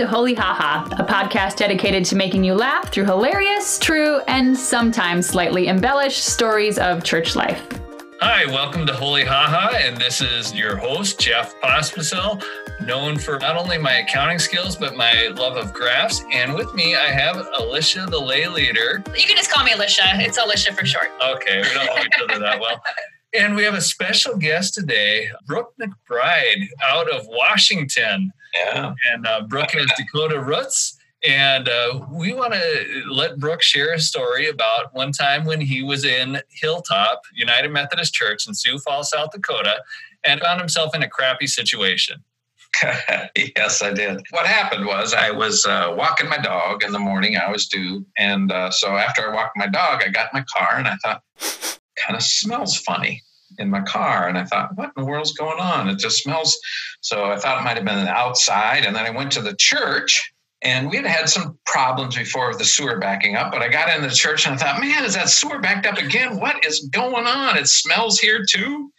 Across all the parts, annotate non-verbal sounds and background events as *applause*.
to Holy Haha, a podcast dedicated to making you laugh through hilarious, true, and sometimes slightly embellished stories of church life. Hi, welcome to Holy Haha, and this is your host, Jeff Pospisil, known for not only my accounting skills, but my love of graphs. And with me, I have Alicia, the lay leader. You can just call me Alicia. It's Alicia for short. Okay, we don't know each other that well. *laughs* And we have a special guest today, Brooke McBride out of Washington. Yeah. And uh, Brooke has Dakota roots. And uh, we want to let Brooke share a story about one time when he was in Hilltop United Methodist Church in Sioux Falls, South Dakota, and found himself in a crappy situation. *laughs* yes, I did. What happened was I was uh, walking my dog in the morning. I was due. And uh, so after I walked my dog, I got in my car and I thought, kind of smells funny in my car. And I thought, what in the world's going on? It just smells. So I thought it might have been outside. And then I went to the church and we had had some problems before with the sewer backing up. But I got into the church and I thought, man, is that sewer backed up again? What is going on? It smells here too.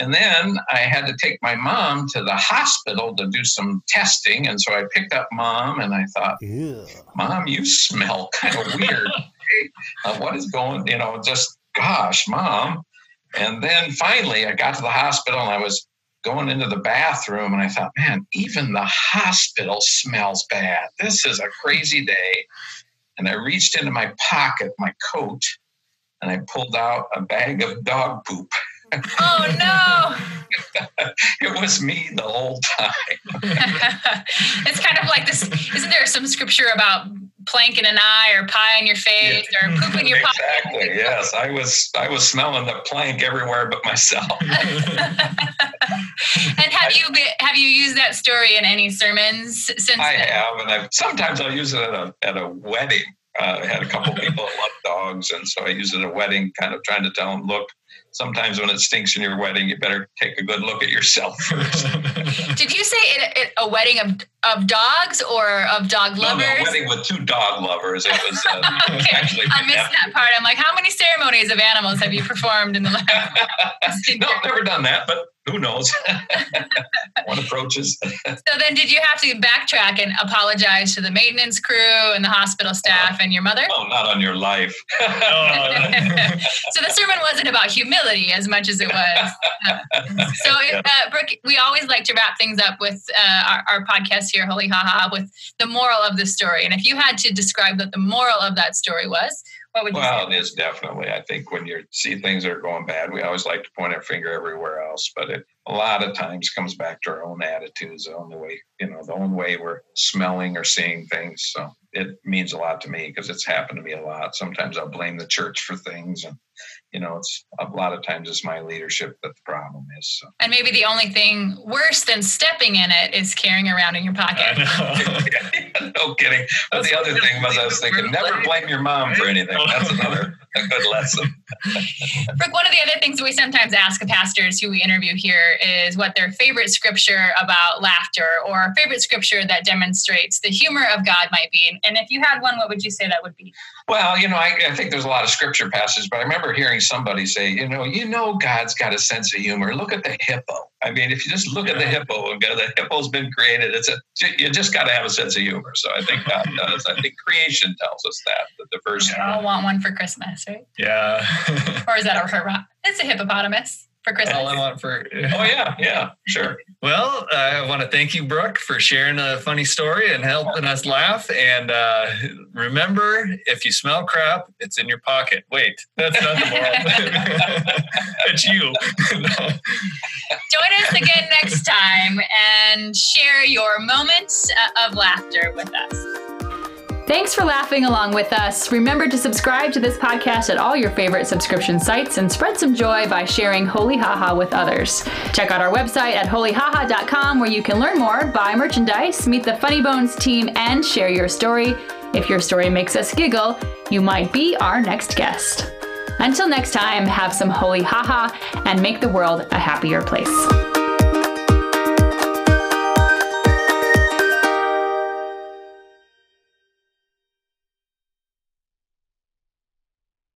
And then I had to take my mom to the hospital to do some testing. And so I picked up mom and I thought, Ew. Mom, you smell kind of weird. *laughs* uh, what is going, you know, just gosh, mom. And then finally I got to the hospital and I was going into the bathroom and I thought, man, even the hospital smells bad. This is a crazy day. And I reached into my pocket, my coat, and I pulled out a bag of dog poop. Oh no! *laughs* it was me the whole time. *laughs* it's kind of like this. Isn't there some scripture about plank in an eye or pie on your face yeah. or poop in your *laughs* pocket? Exactly. Yes, I was. I was smelling the plank everywhere but myself. *laughs* and have you been, have you used that story in any sermons since? I then? have, and I've, sometimes I'll use it at a at a wedding. Uh, I had a couple people that love dogs, and so I use it at a wedding, kind of trying to tell them, look, sometimes when it stinks in your wedding, you better take a good look at yourself *laughs* first. *laughs* Did you say it, it, a wedding of, of dogs or of dog lovers? No, no, wedding with two dog lovers. It was uh, *laughs* okay. actually. I missed that part. I'm like, how many ceremonies of animals have you performed in the last? no, never done that, but who knows? One approaches. so then, did you have to backtrack and apologize to the maintenance crew and the hospital staff uh, and your mother? No, not on your life. so the sermon wasn't about humility as much as it was. *laughs* so, uh, Brooke, we always like to wrap things up with uh, our, our, podcast here, Holy Haha, with the moral of the story. And if you had to describe what the moral of that story was, what would you well, say? it is definitely. I think when you see things that are going bad, we always like to point our finger everywhere else, but it a lot of times comes back to our own attitudes, the only way, you know, the only way we're smelling or seeing things. So it means a lot to me because it's happened to me a lot. Sometimes I'll blame the church for things and you know, it's a lot of times it's my leadership that the problem is. So. And maybe the only thing worse than stepping in it is carrying around in your pocket. *laughs* no kidding. But the other thing was I was thinking, never blame your mom for anything. *laughs* That's another a good lesson. Brooke, one of the other things we sometimes ask pastors who we interview here is what their favorite scripture about laughter or favorite scripture that demonstrates the humor of God might be. And if you had one, what would you say that would be? Well, you know, I, I think there's a lot of scripture passages, but I remember hearing somebody say, you know, you know, God's got a sense of humor. Look at the hippo. I mean, if you just look at the hippo and go, the hippo's been created. It's a you just got to have a sense of humor. So I think uh, uh, God does. I think creation tells us that that the first. Yeah. I'll want one for Christmas, right? Yeah. or is that a It's a hippopotamus for Christmas. All I want for. oh yeah, yeah, sure. Well, I want to thank you, Brooke, for sharing a funny story and helping us laugh. And uh, remember, if you smell crap, it's in your pocket. Wait, that's not the moral. *laughs* it's you. *laughs* Join us again next time and share your moments uh, of laughter with us. Thanks for laughing along with us. Remember to subscribe to this podcast at all your favorite subscription sites and spread some joy by sharing Holy Haha with others. Check out our website at holyhaha.com where you can learn more, buy merchandise, meet the Funny Bones team, and share your story. If your story makes us giggle, you might be our next guest. Until next time, have some holy haha and make the world a happier place.